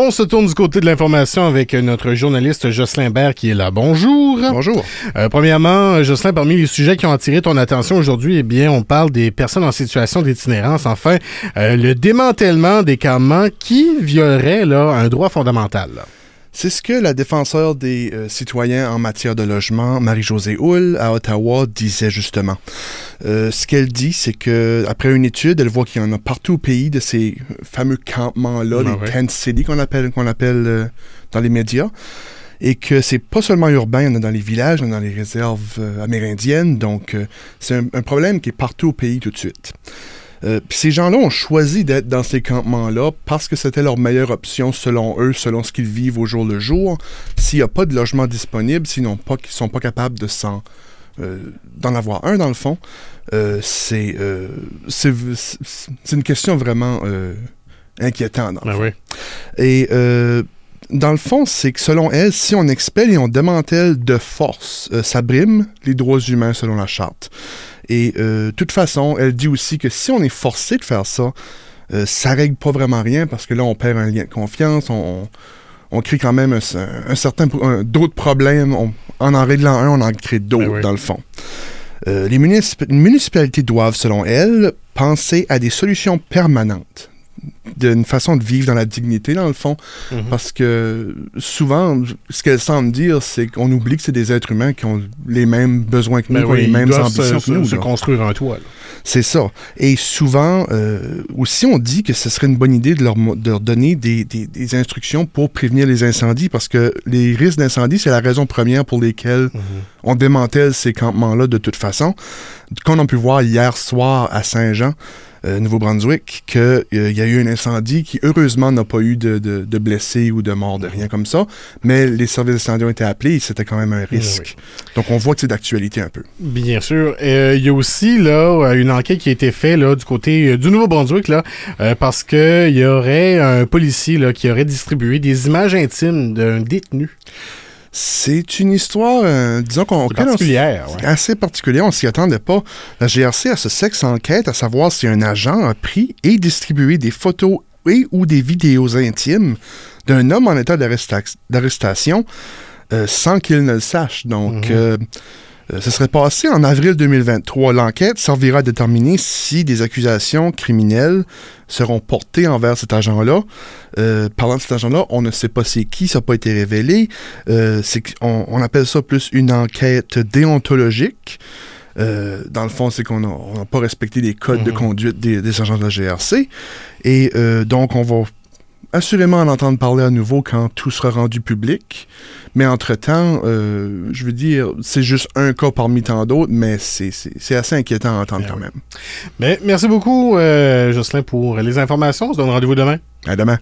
On se tourne du côté de l'information avec notre journaliste Jocelyn Bert qui est là. Bonjour. Bonjour. Euh, premièrement, Jocelyn, parmi les sujets qui ont attiré ton attention aujourd'hui, eh bien, on parle des personnes en situation d'itinérance. Enfin, euh, le démantèlement des campements qui violerait là, un droit fondamental. là. C'est ce que la défenseur des euh, citoyens en matière de logement, Marie-Josée Hull, à Ottawa, disait justement. Euh, ce qu'elle dit, c'est que après une étude, elle voit qu'il y en a partout au pays de ces fameux campements-là, Ah les ouais. tent cities qu'on appelle, qu'on appelle euh, dans les médias, et que c'est pas seulement urbain, il y en a dans les villages, il y en a dans les réserves amérindiennes, donc c'est un, un problème qui est partout au pays tout de suite. Euh, Puis ces gens-là ont choisi d'être dans ces campements-là parce que c'était leur meilleure option selon eux, selon ce qu'ils vivent au jour le jour. S'il n'y a pas de logement disponible, s'ils qu'ils sont pas capables de s'en euh, d'en avoir un dans le fond, euh, c'est euh, une question vraiment inquiétante. dans le fond. oui. Et dans le fond, c'est que selon elle, si on expelle et on démantèle de force, euh, ça brime les droits humains selon la charte. Et euh, de toute façon, elle dit aussi que si on est forcé de faire ça, euh, ça règle pas vraiment rien parce que là, on perd un lien de confiance, on, on crée quand même un, un certain d'autres problèmes. On- en en réglant un, on en crée d'autres, Ben oui. dans le fond. Euh, les municip- municipalités doivent, selon elle, penser à des solutions permanentes, d'une façon de vivre dans la dignité, dans le fond, Mhm. parce que souvent, ce qu'elle semble dire, c'est qu'on oublie que c'est des êtres humains qui ont les mêmes besoins que nous, Ben oui, les mêmes ambitions se, que nous. se là. construire un toit. C'est ça. Et souvent, euh, aussi, on dit que ce serait une bonne idée de leur, de leur donner des, des- des instructions pour prévenir les incendies, parce que les risques d'incendie, c'est la raison première pour lesquelles on démantèle ces campements-là de toute façon. Comme on a pu voir hier soir à Saint-Jean, Nouveau-Brunswick, qu'il y a eu un incendie qui, heureusement, n'a pas eu de, de- de blessés ou de morts, de rien comme ça, mais les services d'incendie ont été appelés et c'était quand même un risque. Donc, on voit que c'est d'actualité un peu. Bien sûr. Euh, Il y a aussi là une enquête qui a été faite là, du côté euh, du Nouveau-Brunswick là, euh, parce qu'il y aurait un policier là, qui aurait distribué des images intimes d'un détenu. C'est une histoire, euh, disons qu'on... On particulière. ouais. assez particulier, on s'y attendait pas. La GRC a ce sexe enquête à savoir si un agent a pris et distribué des photos et ou des vidéos intimes d'un homme en état d'arresta- d'arrestation euh, sans qu'il ne le sache. Donc, Mhm. euh, ce serait passé en avril 2023. L'enquête servira à déterminer si des accusations criminelles seront portées envers cet agent-là. Euh, parlant de cet agent-là, on ne sait pas c'est qui, ça n'a pas été révélé. Euh, on appelle ça plus une enquête déontologique. Euh, dans le fond, c'est qu'on n'a pas respecté les codes de Mhm. conduite des, des agents de la GRC. Et euh, donc, on va assurément en entendre parler à nouveau quand tout sera rendu public. Mais entre-temps, euh, je veux dire, c'est juste un cas parmi tant d'autres, mais c'est- assez inquiétant à entendre Ben quand oui. même. Mais merci beaucoup, euh, Jocelyn, pour les informations. On se donne rendez-vous demain. À demain.